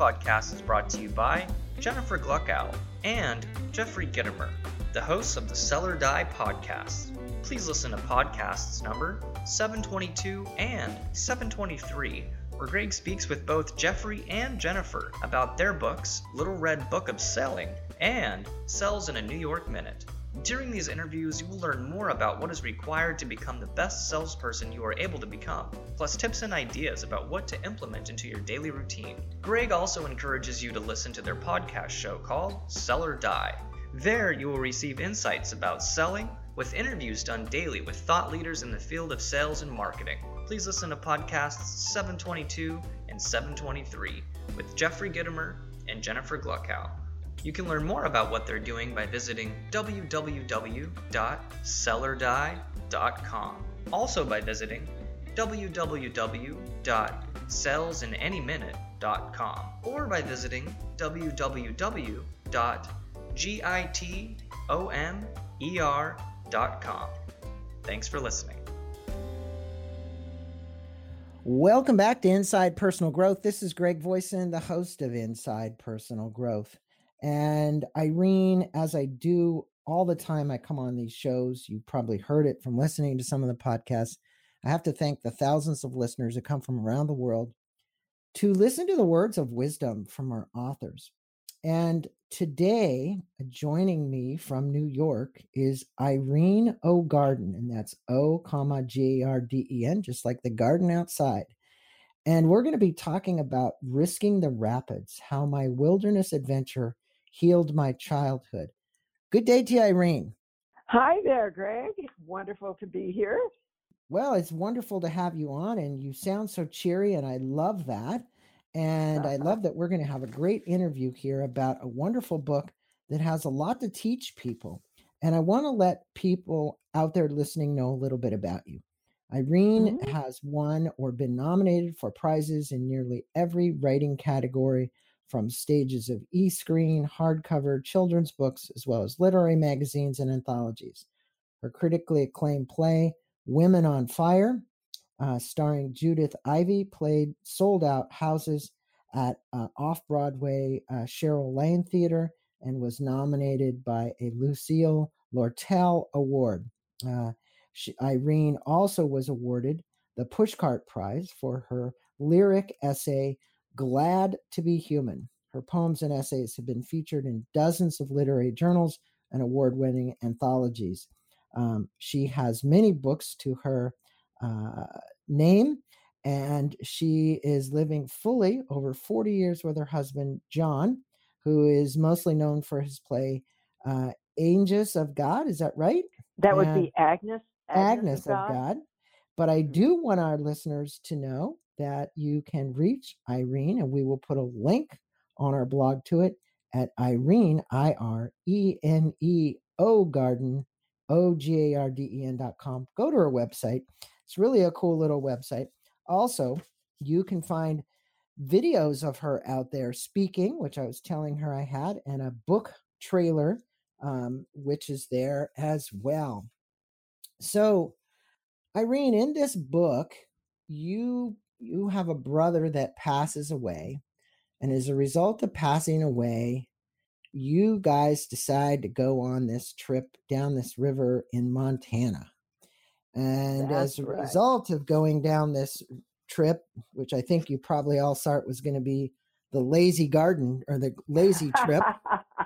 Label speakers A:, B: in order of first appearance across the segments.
A: podcast is brought to you by Jennifer Gluckow and Jeffrey Gitomer, the hosts of the Sell or Die podcast. Please listen to podcasts number 722 and 723, where Greg speaks with both Jeffrey and Jennifer about their books, Little Red Book of Selling and Sells in a New York Minute. During these interviews, you will learn more about what is required to become the best salesperson you are able to become, plus tips and ideas about what to implement into your daily routine. Greg also encourages you to listen to their podcast show called Sell or Die. There, you will receive insights about selling with interviews done daily with thought leaders in the field of sales and marketing. Please listen to podcasts 722 and 723 with Jeffrey Gitomer and Jennifer Gluckow. You can learn more about what they're doing by visiting www.sellordie.com. Also by visiting www.sellsinanyminute.com or by visiting www.gitomer.com. Thanks for listening.
B: Welcome back to Inside Personal Growth. This is Greg Voisen, the host of Inside Personal Growth. And Irene, as I do all the time, I come on these shows. You probably heard it from listening to some of the podcasts. I have to thank the thousands of listeners who come from around the world to listen to the words of wisdom from our authors. And today, joining me from New York is Irene O'Garden, and that's O, comma G A R D E N, just like the garden outside. And we're going to be talking about risking the rapids, how my wilderness adventure healed my childhood. Good day to you, Irene.
C: Hi there, Greg. Wonderful to be here.
B: Well, it's wonderful to have you on, and you sound so cheery, and I love that. And I love that we're going to have a great interview here about a wonderful book that has a lot to teach people. And I want to let people out there listening know a little bit about you. Irene mm-hmm. has won or been nominated for prizes in nearly every writing category from stages of e screen, hardcover, children's books, as well as literary magazines and anthologies. Her critically acclaimed play, Women on Fire, uh, starring Judith Ivey, played sold out houses at uh, off Broadway uh, Cherry Lane Theater and was nominated by a Lucille Lortel Award. Uh, she, Irene also was awarded the Pushcart Prize for her lyric essay Glad to be Human. Her poems and essays have been featured in dozens of literary journals and award winning anthologies. Um, she has many books to her uh, name, and she is living fully over 40 years with her husband, John, who is mostly known for his play uh, Angels of God. Is that right?
C: That would and be Agnes.
B: Agnes, Agnes of, God. God. But I mm-hmm. do want our listeners to know that you can reach Irene, and we will put a link on our blog to it at Irene, I R E N E O Garden, O G A R D E N dot com. Go to her website. It's really a cool little website. Also, you can find videos of her out there speaking, which I was telling her I had, and a book trailer, um, which is there as well. So, Irene, in this book, you you have a brother that passes away. And as a result of passing away, you guys decide to go on this trip down this river in Montana. And That's as a right. result of going down this trip, which I think you probably all it was going to be the lazy garden or the lazy trip,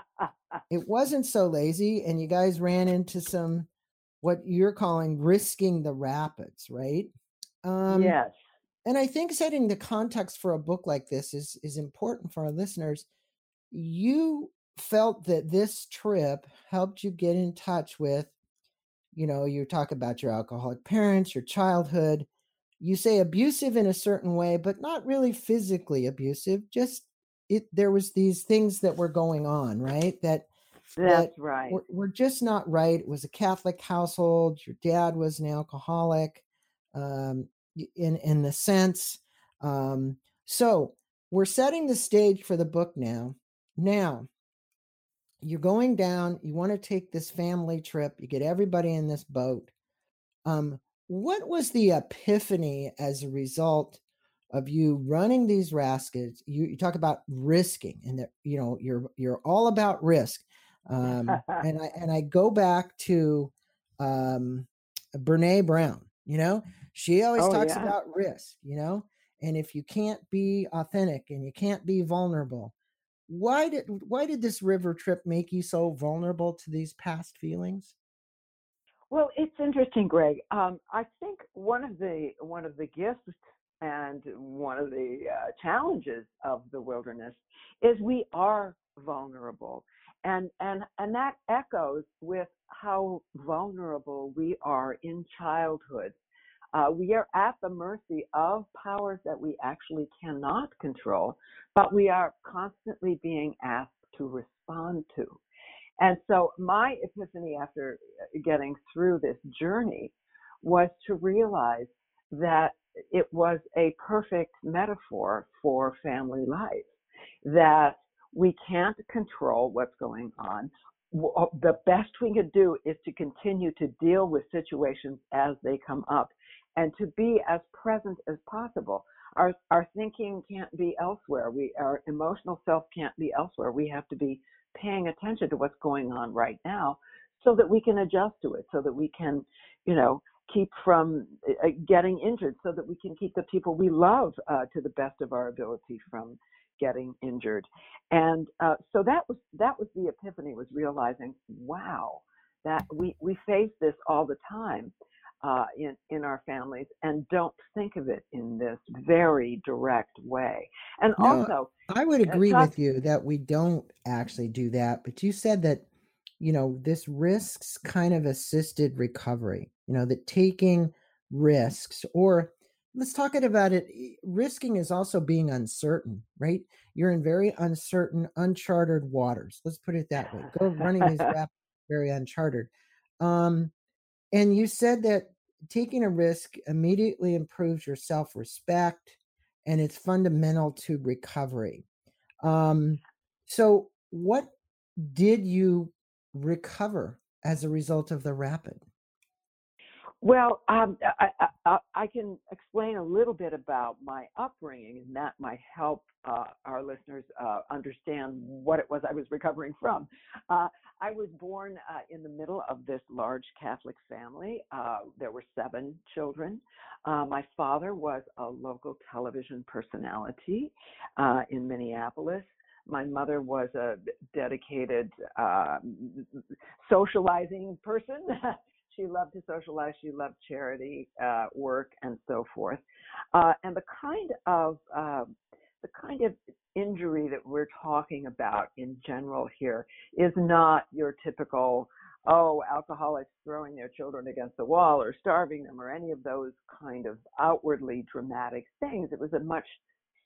B: it wasn't so lazy. And you guys ran into some what you're calling risking the rapids, right?
C: Um, yes
B: and I think setting the context for a book like this is is important for our listeners. You felt that this trip helped you get in touch with, you know, you talk about your alcoholic parents, your childhood. You say abusive in a certain way, but not really physically abusive. Just it there was these things that were going on, right? That
C: that's that right.
B: Were, were just not right. It was a Catholic household. Your dad was an alcoholic. Um, in in the sense um so we're setting the stage for the book now now you're going down you want to take this family trip you get everybody in this boat um what was the epiphany as a result of you running these rascals. You, you talk about risking, and that you know you're you're all about risk. Um, and I and I go back to um, Brene Brown. You know, she always
C: Oh,
B: talks
C: yeah.
B: about risk. You know, and if you can't be authentic and you can't be vulnerable, why did why did this river trip make you so vulnerable to these past feelings?
C: Well, it's interesting, Greg. Um, I think one of the one of the gifts and one of the uh, challenges of the wilderness is we are vulnerable, and and and that echoes with how vulnerable we are in childhood. Uh, we are at the mercy of powers that we actually cannot control, but we are constantly being asked to respond to. And so my epiphany after uh, getting through this journey was to realize that it was a perfect metaphor for family life, that we can't control what's going on. Uh, The best we can do is to continue to deal with situations as they come up and to be as present as possible. Our, our thinking can't be elsewhere. We, our emotional self can't be elsewhere. We have to be paying attention to what's going on right now so that we can adjust to it, so that we can, you know, keep from uh, getting injured, so that we can keep the people we love uh, to the best of our ability from getting injured. And uh, so that was that was the epiphany was realizing, wow, that we we face this all the time uh, in in our families and don't think of it in this very direct way. And
B: No,
C: also,
B: I would
C: uh,
B: agree with you that we don't actually do that, but you said that, you know, this risks kind of assisted recovery, you know, that taking risks, or let's talk it about it. Risking is also being uncertain, right? You're in very uncertain, uncharted waters. Let's put it that way. Go running these rapids, very uncharted. Um, and you said that taking a risk immediately improves your self respect and it's fundamental to recovery. Um, so, what did you recover as a result of the rapid?
C: Well, um, I, I, I can explain a little bit about my upbringing, and that might help uh, our listeners uh, understand what it was I was recovering from. Uh, I was born uh, in the middle of this large Catholic family. Uh, there were seven children. Uh, my father was a local television personality in Minneapolis. My mother was a dedicated uh, socializing person. She loved to socialize. She loved charity uh, work and so forth. Uh, and the kind of um the kind of injury that we're talking about in general here is not your typical oh alcoholics throwing their children against the wall or starving them or any of those kind of outwardly dramatic things. It was a much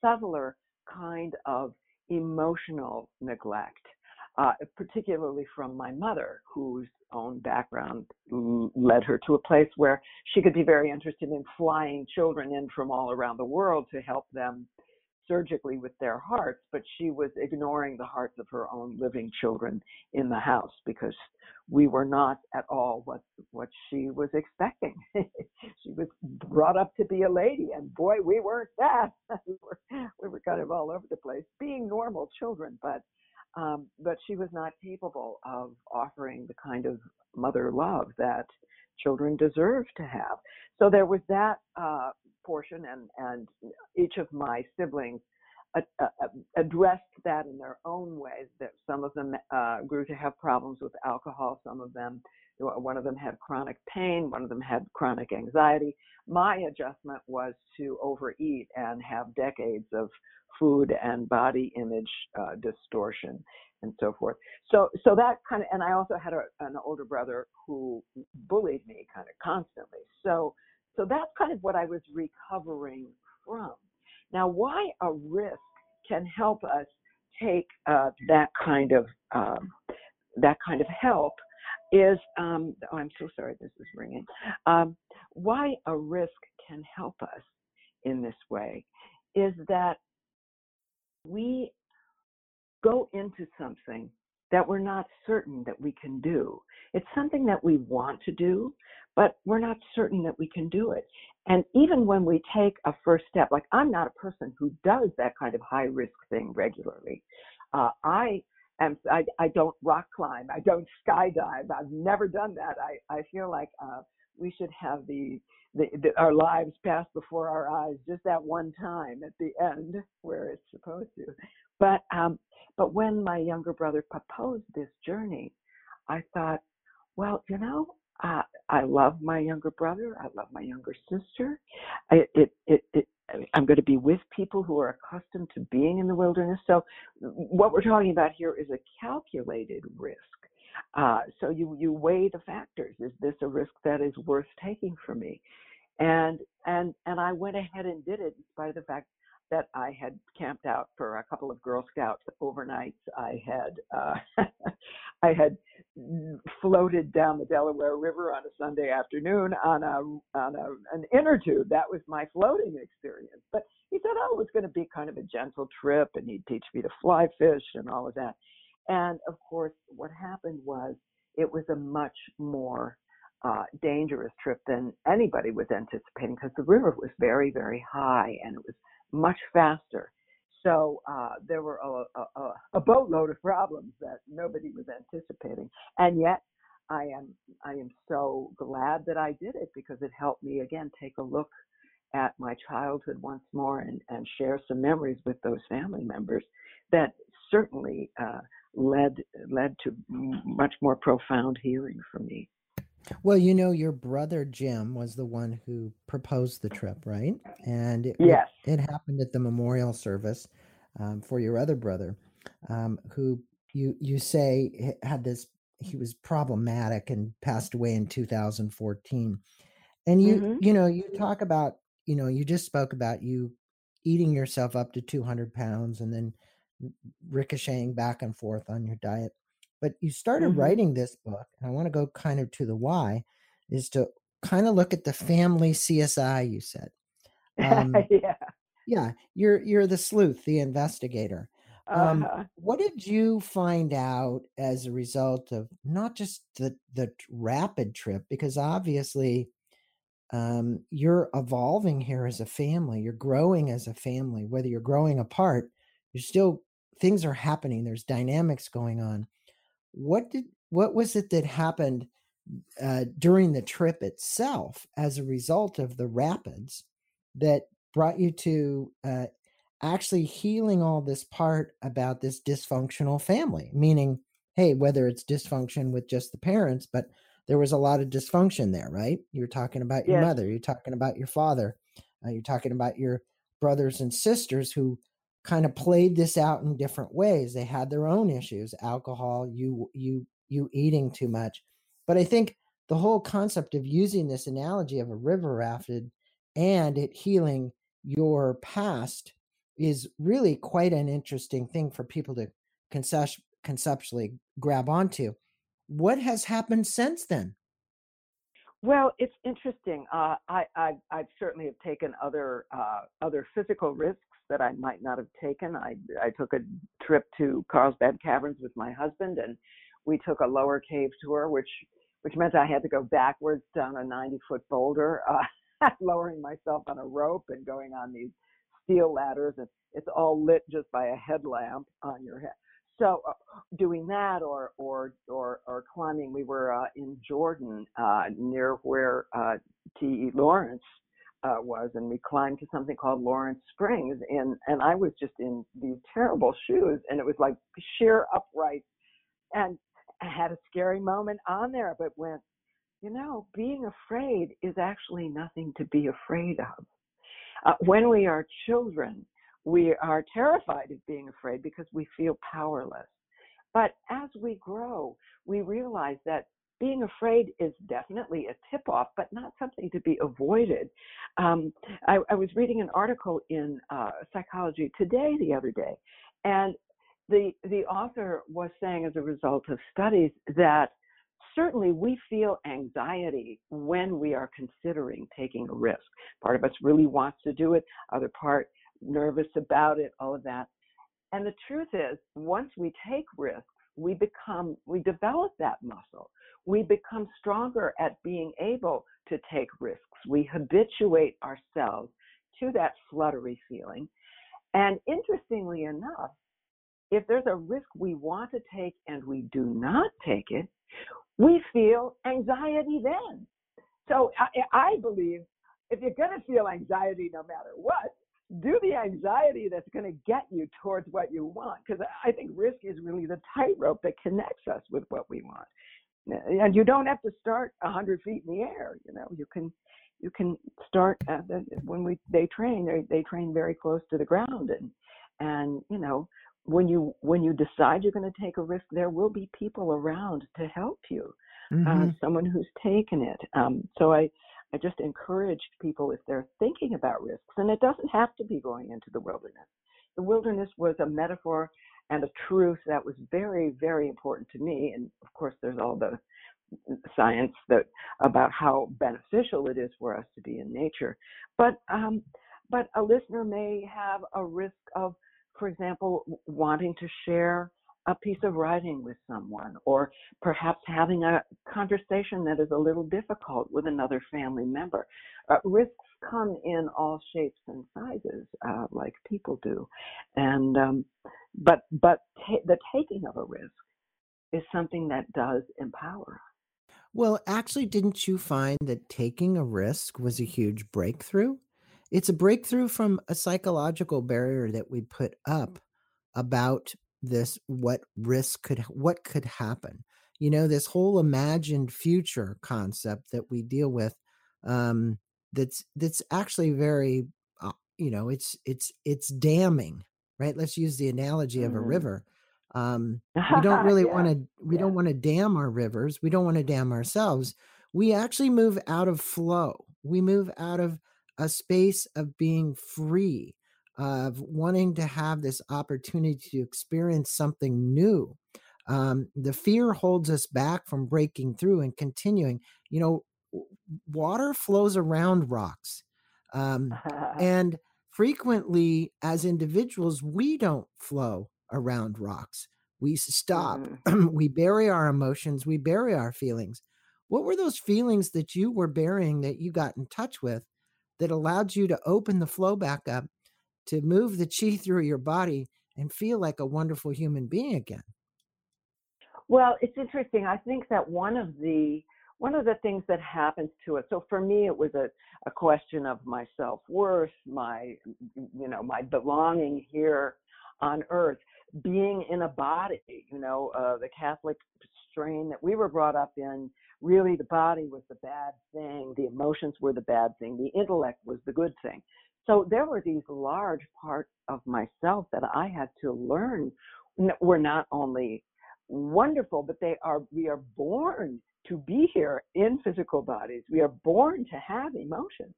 C: subtler kind of emotional neglect uh, particularly from my mother, whose own background led her to a place where she could be very interested in flying children in from all around the world to help them surgically with their hearts, but she was ignoring the hearts of her own living children in the house because we were not at all what what she was expecting. she was brought up to be a lady, and boy, we weren't that. we were we were kind of all over the place, being normal children, but um, but she was not capable of offering the kind of mother love that children deserve to have. So there was that uh, portion, and and each of my siblings a, a, a- addressed that in their own ways. That some of them uh, grew to have problems with alcohol. Some of them, one of them had chronic pain. One of them had chronic anxiety. My adjustment was to overeat and have decades of food and body image uh, distortion and so forth. So, so that kind of, and I also had a, an older brother who bullied me kind of constantly. So, so that's kind of what I was recovering from. Now, why a risk can help us take uh, that kind of um, that kind of help is um, oh, I'm so sorry, this is ringing. Um, why a risk can help us in this way is that we go into something that we're not certain that we can do. It's something that we want to do, but we're not certain that we can do it. And even when we take a first step, like I'm not a person who does that kind of high risk thing regularly. Uh, I am, I, I don't rock climb. I don't skydive. I've never done that. I, I feel like uh, we should have the, the, the, our lives pass before our eyes just that one time at the end where it's supposed to. But um, but when my younger brother proposed this journey, I thought, well, you know, uh, I love my younger brother. I love my younger sister. I, it, it, it, I'm going to be with people who are accustomed to being in the wilderness. So, what we're talking about here is a calculated risk. Uh, so you you weigh the factors. Is this a risk that is worth taking for me? And and and I went ahead and did it, despite the fact that I had camped out for a couple of Girl Scouts overnights. I had uh, I had floated down the Delaware River on a Sunday afternoon on a on a, an inner tube. That was my floating experience. But he said, "Oh, it was going to be kind of a gentle trip, and he'd teach me to fly fish and all of that." And of course, what happened was it was a much more uh, dangerous trip than anybody was anticipating because the river was very, very high and it was much faster. So uh, there were a, a, a, boatload of problems that nobody was anticipating, and yet I am I am so glad that I did it because it helped me again take a look at my childhood once more and, and share some memories with those family members that certainly uh, led led to much more profound healing for me.
B: Well, you know, your brother Jim was the one who proposed the trip, right? And it,
C: yes,
B: it, it happened at the memorial service um, for your other brother, um, who you you say had this. He was problematic and passed away in 2014. And you mm-hmm. you know you talk about you know you just spoke about you eating yourself up to 200 pounds and then ricocheting back and forth on your diet but you started mm-hmm. writing this book and i want to go kind of to the why is to kind of look at the family csi you said
C: um, yeah
B: yeah you're you're the sleuth the investigator um, uh-huh. what did you find out as a result of not just the the rapid trip because obviously um, you're evolving here as a family you're growing as a family whether you're growing apart you're still things are happening there's dynamics going on what did what was it that happened uh, during the trip itself as a result of the rapids that brought you to uh, actually healing all this part about this dysfunctional family meaning hey whether it's dysfunction with just the parents but there was a lot of dysfunction there right you're talking about your yes. mother you're talking about your father uh, you're talking about your brothers and sisters who kind of played this out in different ways. They had their own issues, alcohol, you you you eating too much. But I think the whole concept of using this analogy of a river rafted and it healing your past is really quite an interesting thing for people to concept- conceptually grab onto. What has happened since then?
C: Well, it's interesting. Uh, I, I, I certainly have taken other uh, other physical risks that I might not have taken. I I took a trip to Carlsbad Caverns with my husband, and we took a lower cave tour, which which meant I had to go backwards down a 90 foot boulder, uh, lowering myself on a rope and going on these steel ladders, and it's all lit just by a headlamp on your head. So uh, doing that or or or or climbing, we were uh, in Jordan uh, near where uh, T.E. Lawrence uh, was, and we climbed to something called Lawrence Springs, and and I was just in these terrible shoes, and it was like sheer upright, and I had a scary moment on there, but went, you know, being afraid is actually nothing to be afraid of. Uh, when we are children, we are terrified of being afraid because we feel powerless. But as we grow, we realize that being afraid is definitely a tip off, but not something to be avoided. Um, I, I, was reading an article in uh, Psychology Today the other day, and the the author was saying, as a result of studies, that certainly we feel anxiety when we are considering taking a risk. Part of us really wants to do it, other part nervous about it, all of that. And the truth is, once we take risks, we become, we develop that muscle we become stronger at being able to take risks. We habituate ourselves to that fluttery feeling. And interestingly enough, if there's a risk we want to take and we do not take it, we feel anxiety then. So I, I believe if you're going to feel anxiety no matter what, do the anxiety that's going to get you towards what you want. Because I think risk is really the tightrope that connects us with what we want. And you don't have to start a hundred feet in the air. You know, you can you can start the, when we they train they they train very close to the ground and and you know when you when you decide you're going to take a risk there will be people around to help you uh, mm-hmm. uh, someone who's taken it um, so i i just encourage people if they're thinking about risks and it doesn't have to be going into the wilderness. The wilderness was a metaphor and a truth that was very very important to me and of course there's all the science that about how beneficial it is for us to be in nature. But um, but a listener may have a risk of for example, wanting to share a piece of writing with someone, or perhaps having a conversation that is a little difficult with another family member. Uh, risks come in all shapes and sizes, uh, like people do, and um, but but the taking of a risk is something that does empower. Us.
B: Well, actually, didn't you find that taking a risk was a huge breakthrough? It's a breakthrough from a psychological barrier that we put up about this what risk could what could happen. You know, this whole imagined future concept that we deal with um that's that's actually very uh, you know, it's it's it's damning, right? Let's use the analogy of a mm-hmm. river. Um we don't really yeah. want to we yeah. don't want to dam our rivers. We don't want to dam ourselves. We actually move out of flow. We move out of a space of being free, of wanting to have this opportunity to experience something new. Um, the fear holds us back from breaking through and continuing. You know, water flows around rocks. Um, and frequently, as individuals, we don't flow around rocks. We stop, mm. we bury our emotions, we bury our feelings. What were those feelings that you were burying that you got in touch with that allowed you to open the flow back up to move the chi through your body and feel like a wonderful human being again
C: well it's interesting i think that one of the one of the things that happens to us so for me it was a, a question of my self-worth my you know my belonging here on earth being in a body you know uh, the catholic strain that we were brought up in really the body was the bad thing, the emotions were the bad thing, the intellect was the good thing. So there were these large parts of myself that I had to learn were not only wonderful, but they are we are born to be here in physical bodies. We are born to have emotions.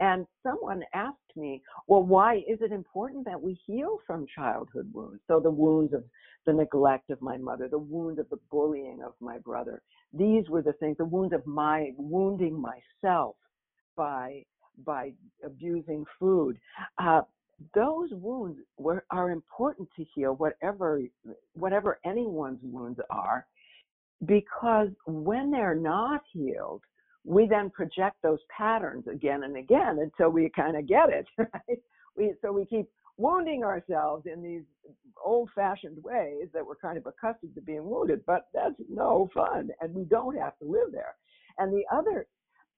C: And someone asked me, well, why is it important that we heal from childhood wounds? So the wounds of the neglect of my mother, the wounds of the bullying of my brother. These were the things, the wounds of my wounding myself by by abusing food. Uh, those wounds were, are important to heal, whatever whatever anyone's wounds are, because when they're not healed, we then project those patterns again and again until we kind of get it. Right? We, so we keep wounding ourselves in these old fashioned ways that we're kind of accustomed to being wounded, but that's no fun and we don't have to live there. And the other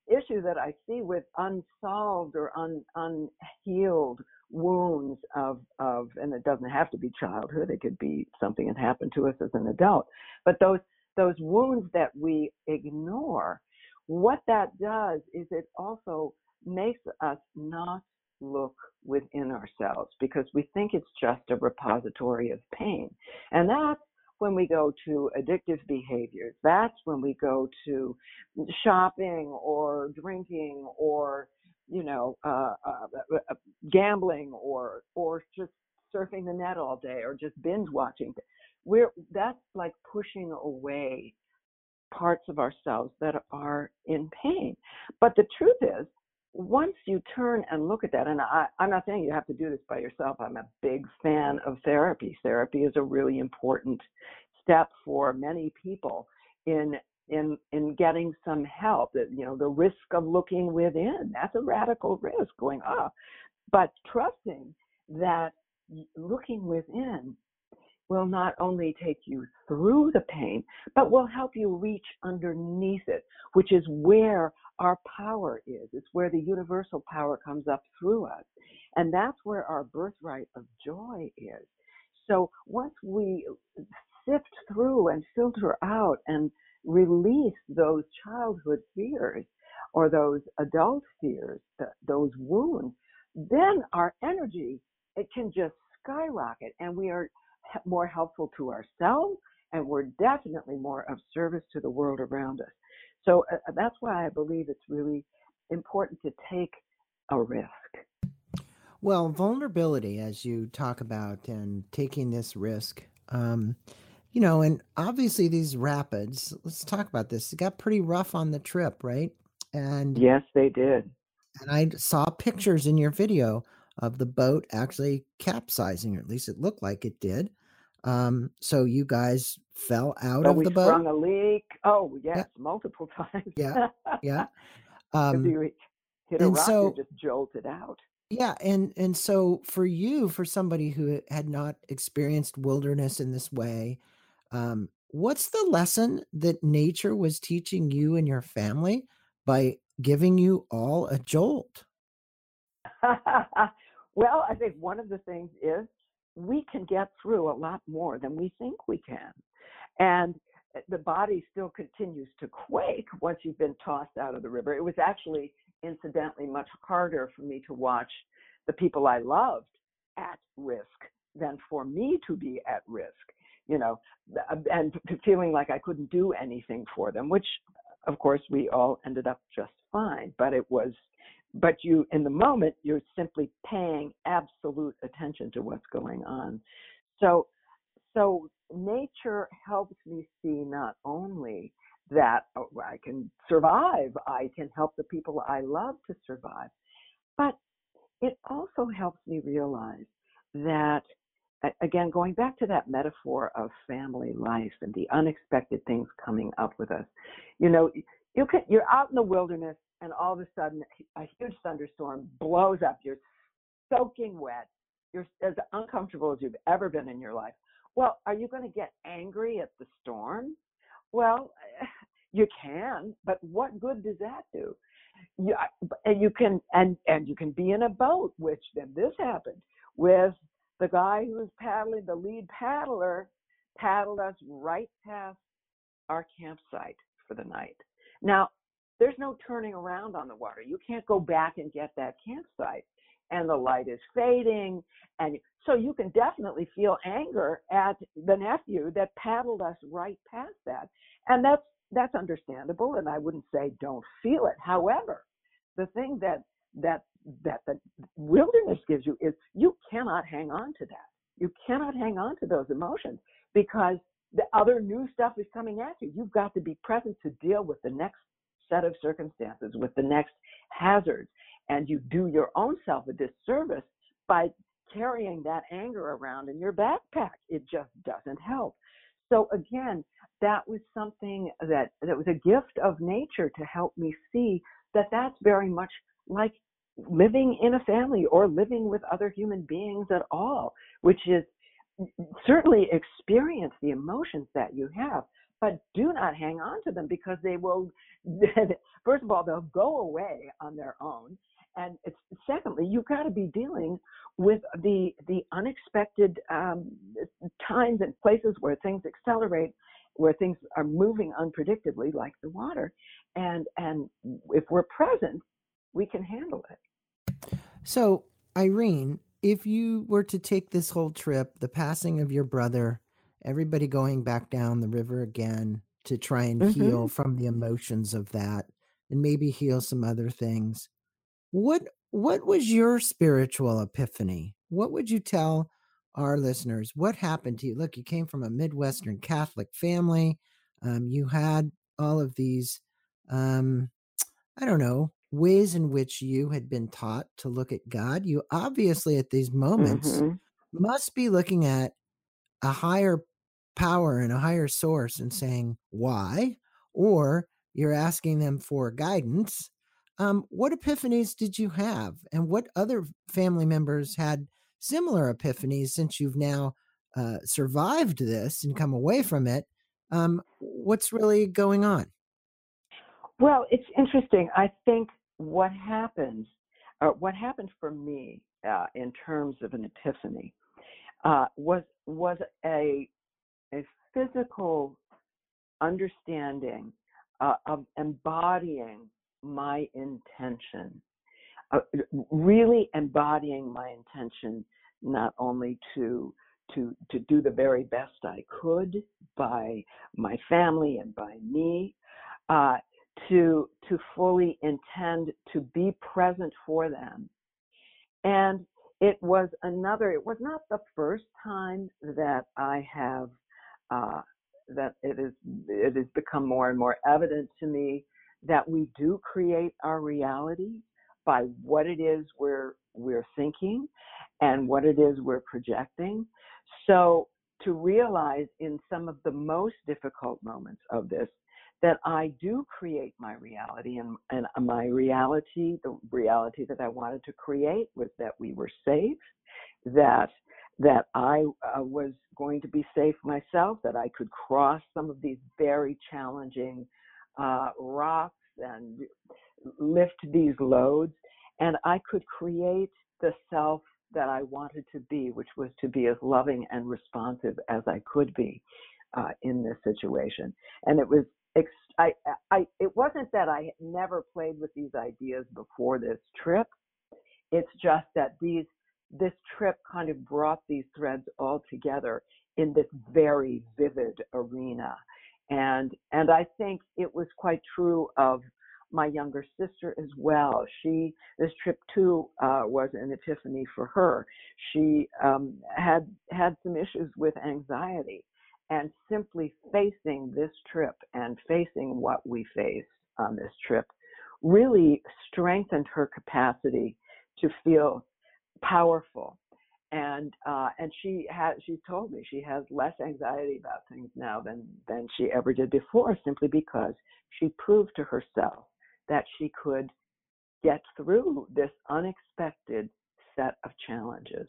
C: issue that I see with unsolved or un, unhealed wounds of, of, and it doesn't have to be childhood, it could be something that happened to us as an adult, but those, those wounds that we ignore, what that does is it also makes us not look within ourselves because we think it's just a repository of pain. And that's when we go to addictive behaviors. That's when we go to shopping or drinking or you know uh, uh, uh, gambling or or just surfing the net all day or just binge watching. We're that's like pushing away parts of ourselves that are in pain. But the truth is once you turn and look at that, and I, I'm not saying you have to do this by yourself. I'm a big fan of therapy. Therapy is a really important step for many people in in in getting some help. You know, the risk of looking within. That's a radical risk going off. But trusting that looking within will not only take you through the pain, but will help you reach underneath it, which is where our power is. It's where the universal power comes up through us. And that's where our birthright of joy is. So once we sift through and filter out and release those childhood fears or those adult fears, those wounds, then our energy, it can just skyrocket and we are more helpful to ourselves and we're definitely more of service to the world around us. So uh, uh, that's why I believe it's really important to take a risk.
B: Well, vulnerability, as you talk about, and taking this risk, um, you know, and obviously these rapids, let's talk about this. It got pretty rough on the trip, right? And
C: yes, they did.
B: And I saw pictures in your video of the boat actually capsizing, or at least it looked like it did. Um, so you guys fell out
C: so
B: of the boat.
C: Sprung a leak. Oh yes, yeah. multiple times.
B: yeah, yeah. Um,
C: you hit a rock, so, just jolted out.
B: Yeah, and and so for you, for somebody who had not experienced wilderness in this way, um, what's the lesson that nature was teaching you and your family by giving you all a jolt?
C: well, I think one of the things is we can get through a lot more than we think we can. And eh, the body still continues to quake once you've been tossed out of the river. It was actually, incidentally, much harder for me to watch the people I loved at risk than for me to be at risk, you know, and feeling like I couldn't do anything for them, which of course we all ended up just fine. But it was but you in the moment you're simply paying absolute attention to what's going on. So so nature helps me see not only that oh, i can survive i can help the people i love to survive but it also helps me realize that again going back to that metaphor of family life and the unexpected things coming up with us you know you can you're out in the wilderness and all of a sudden a huge thunderstorm blows up. You're soaking wet. You're as uncomfortable as you've ever been in your life. Well, are you going to get angry at the storm? Well, you can, but what good does that do? You, and you can and and you can be in a boat, which then this happened with the guy who was paddling, the lead paddler, paddled us right past our campsite for the night. Now, there's no turning around on the water. You can't go back and get that campsite. And the light is fading. And so you can definitely feel anger at the nephew that paddled us right past that. And that's that's understandable. And I wouldn't say don't feel it. However, the thing that that that the wilderness gives you is you cannot hang on to that. You cannot hang on to those emotions because the other new stuff is coming at you. You've got to be present to deal with the next set of circumstances, with the next hazards. And you do your own self a disservice by carrying that anger around in your backpack. It just doesn't help. So again, that was something that that was a gift of nature to help me see that that's very much like living in a family or living with other human beings at all, which is mm, certainly experience the emotions that you have, but do not hang on to them because they will first of all they'll go away on their own. And secondly you've got to be dealing with the the unexpected um, times and places where things accelerate where things are moving unpredictably like the water. And and if we're present we can handle it.
B: So irene if you were to take this whole trip the passing of your brother everybody going back down the river again to try and mm-hmm. heal from the emotions of that and maybe heal some other things. What what was your spiritual epiphany? What would you tell our listeners? What happened to you? Look, you came from a Midwestern Catholic family. Um, you had all of these, um, I don't know, ways in which you had been taught to look at God. You obviously, at these moments, mm-hmm. must be looking at a higher power and a higher source and saying why or you're asking them for guidance. Um, what epiphanies did you have, and what other family members had similar epiphanies since you've now uh, survived this and come away from it? Um, what's really going on?
C: Well, it's interesting. I think what happens, or what happened for me uh, in terms of an epiphany, uh, was was a a physical understanding uh, of embodying my intention, uh, really embodying my intention not only to to to do the very best I could by my family and by me, uh, to to fully intend to be present for them, and it was another. It was not the first time that I have uh, that it is it has become more and more evident to me that we do create our reality by what it is we're we're thinking and what it is we're projecting. So to realize in some of the most difficult moments of this that I do create my reality and, and my reality, the reality that I wanted to create was that we were safe, that that I uh, was going to be safe myself, that I could cross some of these very challenging uh, rocks and lift these loads, and I could create the self that I wanted to be, which was to be as loving and responsive as I could be uh, in this situation. And it was, ex- I, I, it wasn't that I never played with these ideas before this trip. It's just that these, this trip kind of brought these threads all together in this very vivid arena. And, and I think it was quite true of my younger sister as well. She this trip too uh, was an epiphany for her. She um, had had some issues with anxiety, and simply facing this trip and facing what we faced on this trip really strengthened her capacity to feel powerful and uh, and she had she told me she has less anxiety about things now than than she ever did before simply because she proved to herself that she could get through this unexpected set of challenges.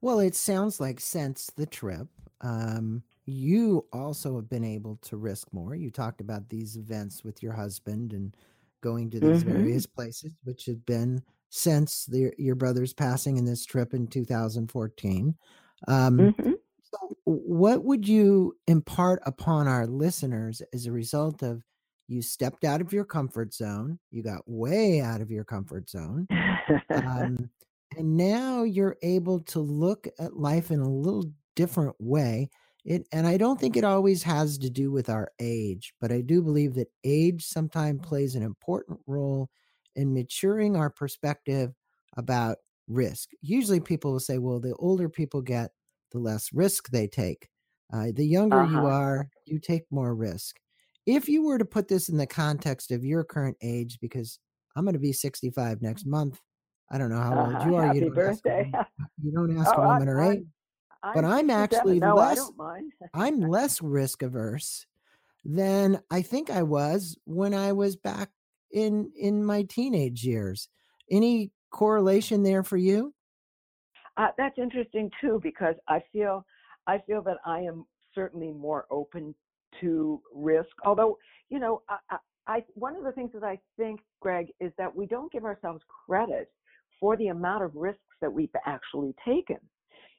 B: Well, it sounds like since the trip, um, you also have been able to risk more. You talked about these events with your husband and going to these mm-hmm. various places, which have been since the, your brother's passing in this trip in 2014. Um, mm-hmm. so what would you impart upon our listeners as a result of you stepped out of your comfort zone you got way out of your comfort zone um, and now you're able to look at life in a little different way it and i don't think it always has to do with our age but i do believe that age sometimes plays an important role in maturing our perspective about risk usually people will say well the older people get the less risk they take uh, the younger uh-huh. you are you take more risk if you were to put this in the context of your current age, because I'm going to be 65 next month. I don't know how old uh-huh. you are.
C: Happy
B: you don't
C: birthday.
B: Ask you don't ask oh, a woman her age. But I'm actually
C: no,
B: less. I'm less risk averse than I think I was when I was back in in my teenage years. Any correlation there for you?
C: Uh, that's interesting too, because I feel I feel that I am certainly more open to risk. Although, you know, I, I, one of the things that I think, Greg, is that we don't give ourselves credit for the amount of risks that we've actually taken.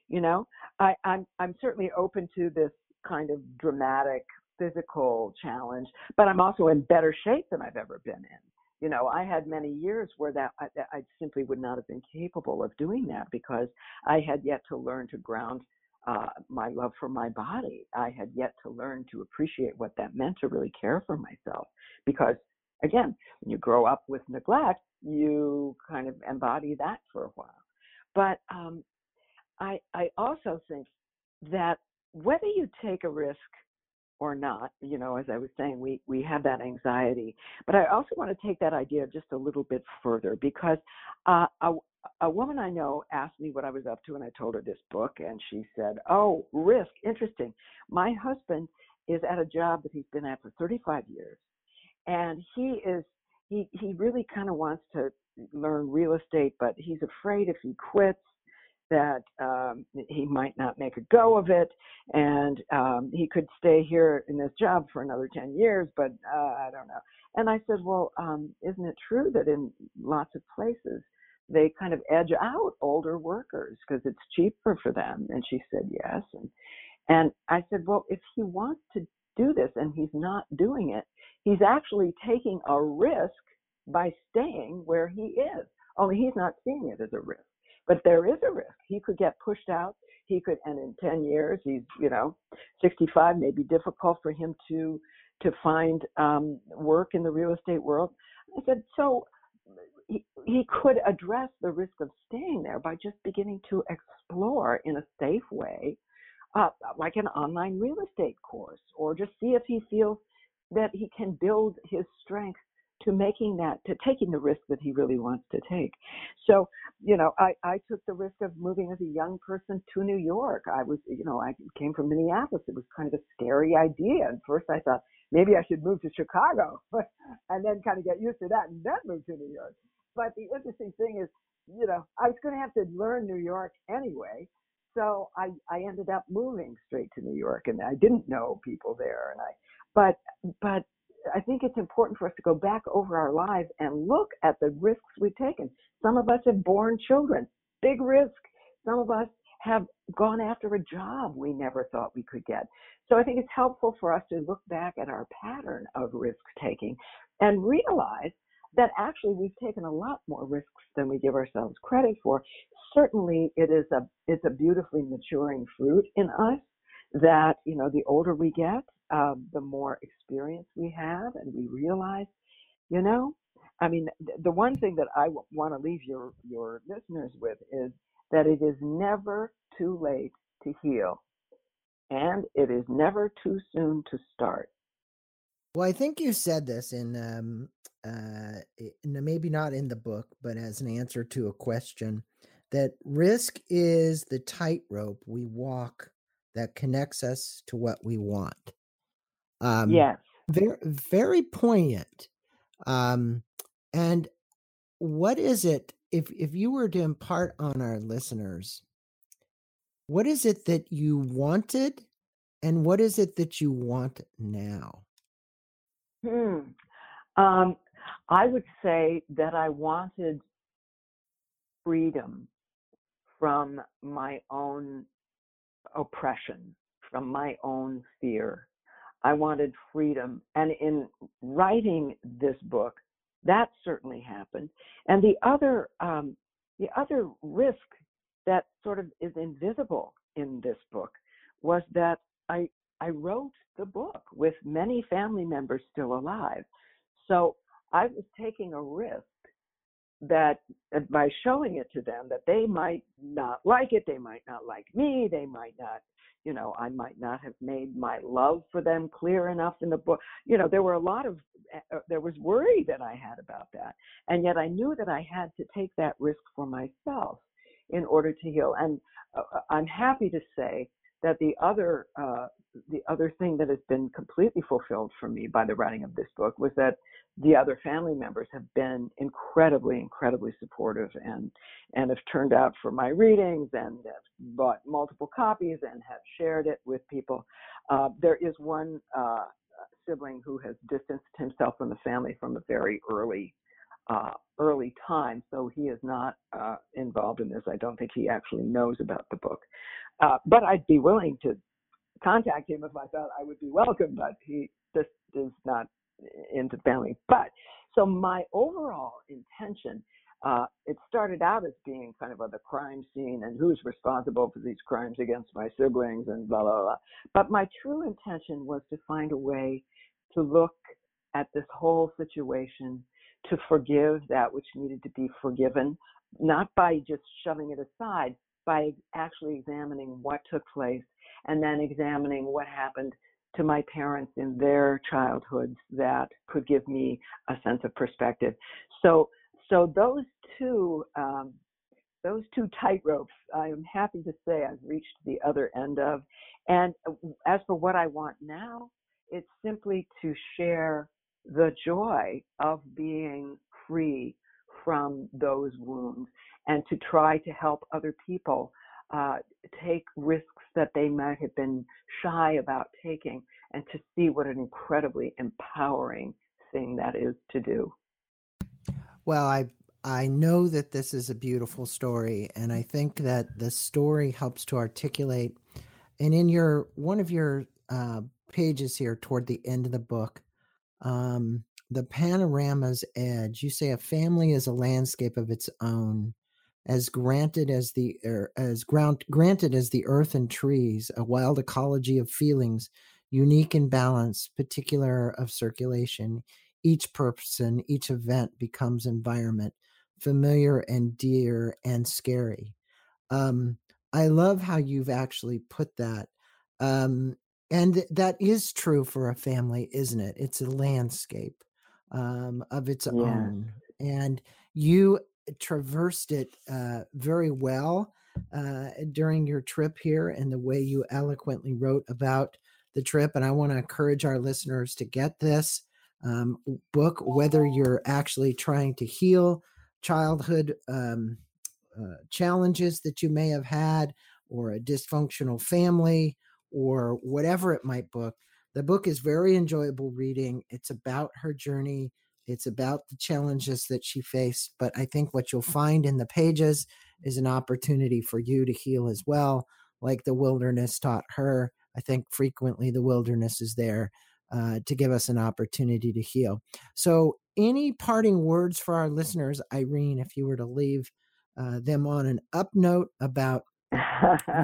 C: You know, I, I'm I'm certainly open to this kind of dramatic physical challenge, but I'm also in better shape than I've ever been in. You know, I had many years where that I, I simply would not have been capable of doing that because I had yet to learn to ground uh, my love for my body. I had yet to learn to appreciate what that meant to really care for myself. Because again, when you grow up with neglect, you kind of embody that for a while. But um, I, I also think that whether you take a risk or not, you know, as I was saying, we, we have that anxiety. But I also want to take that idea just a little bit further because uh, a, a woman I know asked me what I was up to, and I told her this book, and she said, "Oh, risk, interesting. My husband is at a job that he's been at for 35 years, and he is he he really kind of wants to learn real estate, but he's afraid if he quits that um, he might not make a go of it, and um, he could stay here in this job for another 10 years, but uh, I don't know. And I said, well, um, isn't it true that in lots of places they kind of edge out older workers because it's cheaper for them? And she said yes. And and I said, well, if he wants to do this and he's not doing it, he's actually taking a risk by staying where he is. Only he's not seeing it as a risk. But there is a risk. He could get pushed out. He could, and in 10 years, he's, you know, 65, may be difficult for him to to find um, work in the real estate world. I said, so he, he could address the risk of staying there by just beginning to explore in a safe way, uh, like an online real estate course, or just see if he feels that he can build his strength to making that to taking the risk that he really wants to take. So you know i i took the risk of moving as a young person to new york. I was you know i came from minneapolis. It was kind of a scary idea. At first i thought maybe i should move to chicago and then kind of get used to that and then move to new york. But the interesting thing is you know i was going to have to learn new york anyway. So I, I ended up moving straight to New York and I didn't know people there and I but but I think it's important for us to go back over our lives and look at the risks we've taken. Some of us have born children, big risk. Some of us have gone after a job we never thought we could get. So I think it's helpful for us to look back at our pattern of risk taking and realize that actually we've taken a lot more risks than we give ourselves credit for. Certainly it is a it's a beautifully maturing fruit in us that, you know, the older we get, the more experience we have and we realize, you know, I mean, the one thing that I w- want to leave your, your listeners with is that it is never too late to heal and it is never too soon to start.
B: Well, I think you said this in, um, uh, in maybe not in the book, but as an answer to a question that risk is the tightrope we walk that connects us to what we want.
C: Um, yes.
B: Very, very poignant. Um, and what is it, if, if you were to impart on our listeners, what is it that you wanted and what is it that you want now?
C: Hmm. Um, I would say that I wanted freedom from my own oppression, from my own fear. I wanted freedom. And in writing this book, that certainly happened. And the other, um, the other risk that sort of is invisible in this book was that I, I wrote the book with many family members still alive. So I was taking a risk that uh, by showing it to them that they might not like it they might not like me they might not you know i might not have made my love for them clear enough in the book. You know there were a lot of uh, there was worry that i had about that and yet i knew that i had to take that risk for myself in order to heal and uh, uh i'm happy to say that the other uh, the other thing that has been completely fulfilled for me by the writing of this book was that the other family members have been incredibly, incredibly supportive and and have turned out for my readings and have bought multiple copies and have shared it with people. Uh, there is one uh, sibling who has distanced himself from the family from a very early uh, early time, so he is not uh, involved in this. I don't think he actually knows about the book, uh, but I'd be willing to contact him if I thought I would be welcome. But he just is not into family. But so my overall intention, uh, it started out as being kind of a, the crime scene and who's responsible for these crimes against my siblings and blah blah blah. But my true intention was to find a way to look at this whole situation, to forgive that which needed to be forgiven, not by just shoving it aside, by actually examining what took place and then examining what happened to my parents in their childhoods that could give me a sense of perspective. So, so those two, um, those two tightropes, I am happy to say I've reached the other end of. And as for what I want now, it's simply to share the joy of being free from those wounds and to try to help other people uh, take risks that they might have been shy about taking and to see what an incredibly empowering thing that is to do.
B: Well, I I know that this is a beautiful story, and I think that the story helps to articulate. And in your one of your uh, pages here, toward the end of the book, um, the panorama's edge, you say a family is a landscape of its own, as granted as the er, as ground granted as the earth and trees, a wild ecology of feelings, unique in balance, particular of circulation. Each person, each event becomes environment familiar and dear and scary. Um, I love how you've actually put that. Um, and that is true for a family, isn't it? It's a landscape um, of its
C: Yeah.
B: own. And you traversed it uh, very well uh, during your trip here and the way you eloquently wrote about the trip. And I want to encourage our listeners to get this um, book, whether you're actually trying to heal childhood um, uh, challenges that you may have had, or a dysfunctional family, or whatever it might book. The book is very enjoyable reading. It's about her journey. It's about the challenges that she faced. But I think what you'll find in the pages is an opportunity for you to heal as well, like the wilderness taught her. I think frequently the wilderness is there uh, to give us an opportunity to heal. So, any parting words for our listeners, Irene, if you were to leave uh, them on an up note about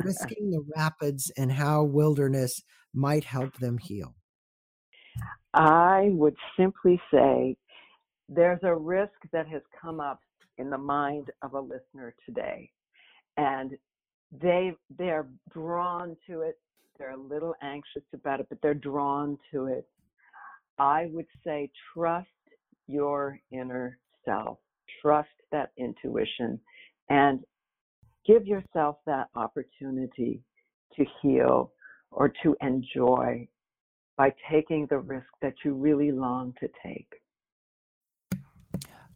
B: risking the rapids and how wilderness might help them heal?
C: I would simply say there's a risk that has come up in the mind of a listener today, and they they're drawn to it. They're a little anxious about it, but they're drawn to it. I would say trust your inner self, trust that intuition, and give yourself that opportunity to heal or to enjoy by taking the risk that you really long to take.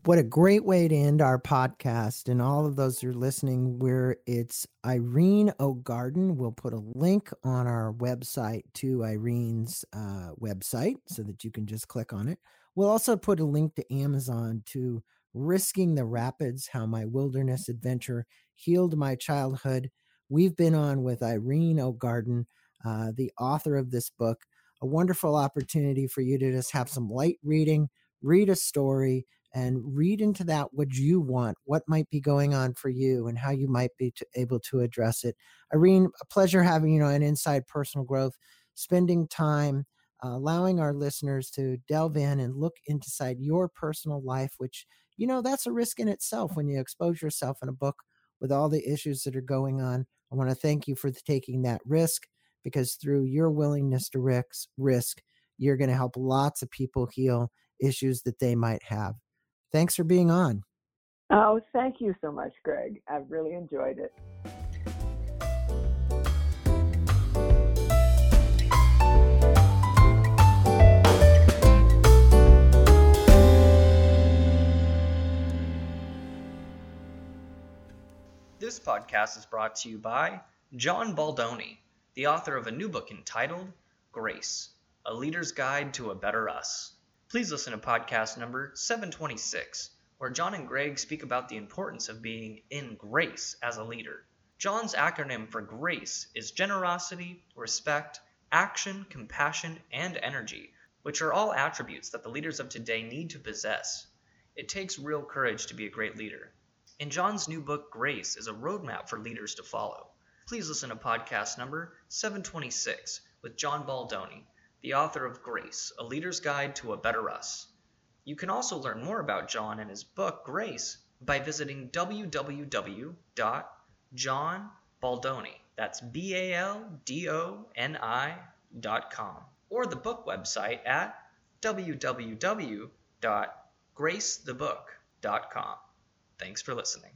B: What a great way to end our podcast. And all of those who are listening, where it's Irene O'Garden. We'll put a link on our website to Irene's uh, website so that you can just click on it. We'll also put a link to Amazon to Risking the Rapids How My Wilderness Adventure Healed My Childhood. We've been on with Irene O'Garden, uh, the author of this book. A wonderful opportunity for you to just have some light reading, read a story, and read into that what you want, what might be going on for you, and how you might be to, able to address it. Irene, a pleasure having you know an inside personal growth, spending time, uh, allowing our listeners to delve in and look inside your personal life, which you know that's a risk in itself when you expose yourself in a book with all the issues that are going on. I want to thank you for taking that risk because through your willingness to risk, risk you're going to help lots of people heal issues that they might have. Thanks for being on.
C: Oh, thank you so much, Greg. I've really enjoyed it.
A: This podcast is brought to you by John Baldoni, the author of a new book entitled Grace A Leader's Guide to a Better Us. Please listen to podcast number 726, where John and Greg speak about the importance of being in grace as a leader. John's acronym for GRACE is generosity, respect, action, compassion, and energy, which are all attributes that the leaders of today need to possess. It takes real courage to be a great leader. In John's new book, Grace is a roadmap for leaders to follow. Please listen to podcast number 726 with John Baldoni, the author of Grace, A Leader's Guide to a Better Us. You can also learn more about John and his book, Grace, by visiting www.johnbaldoni, that's B-A-L-D-O-N-I dot com, or the book website at www.gracethebook.com. Thanks for listening.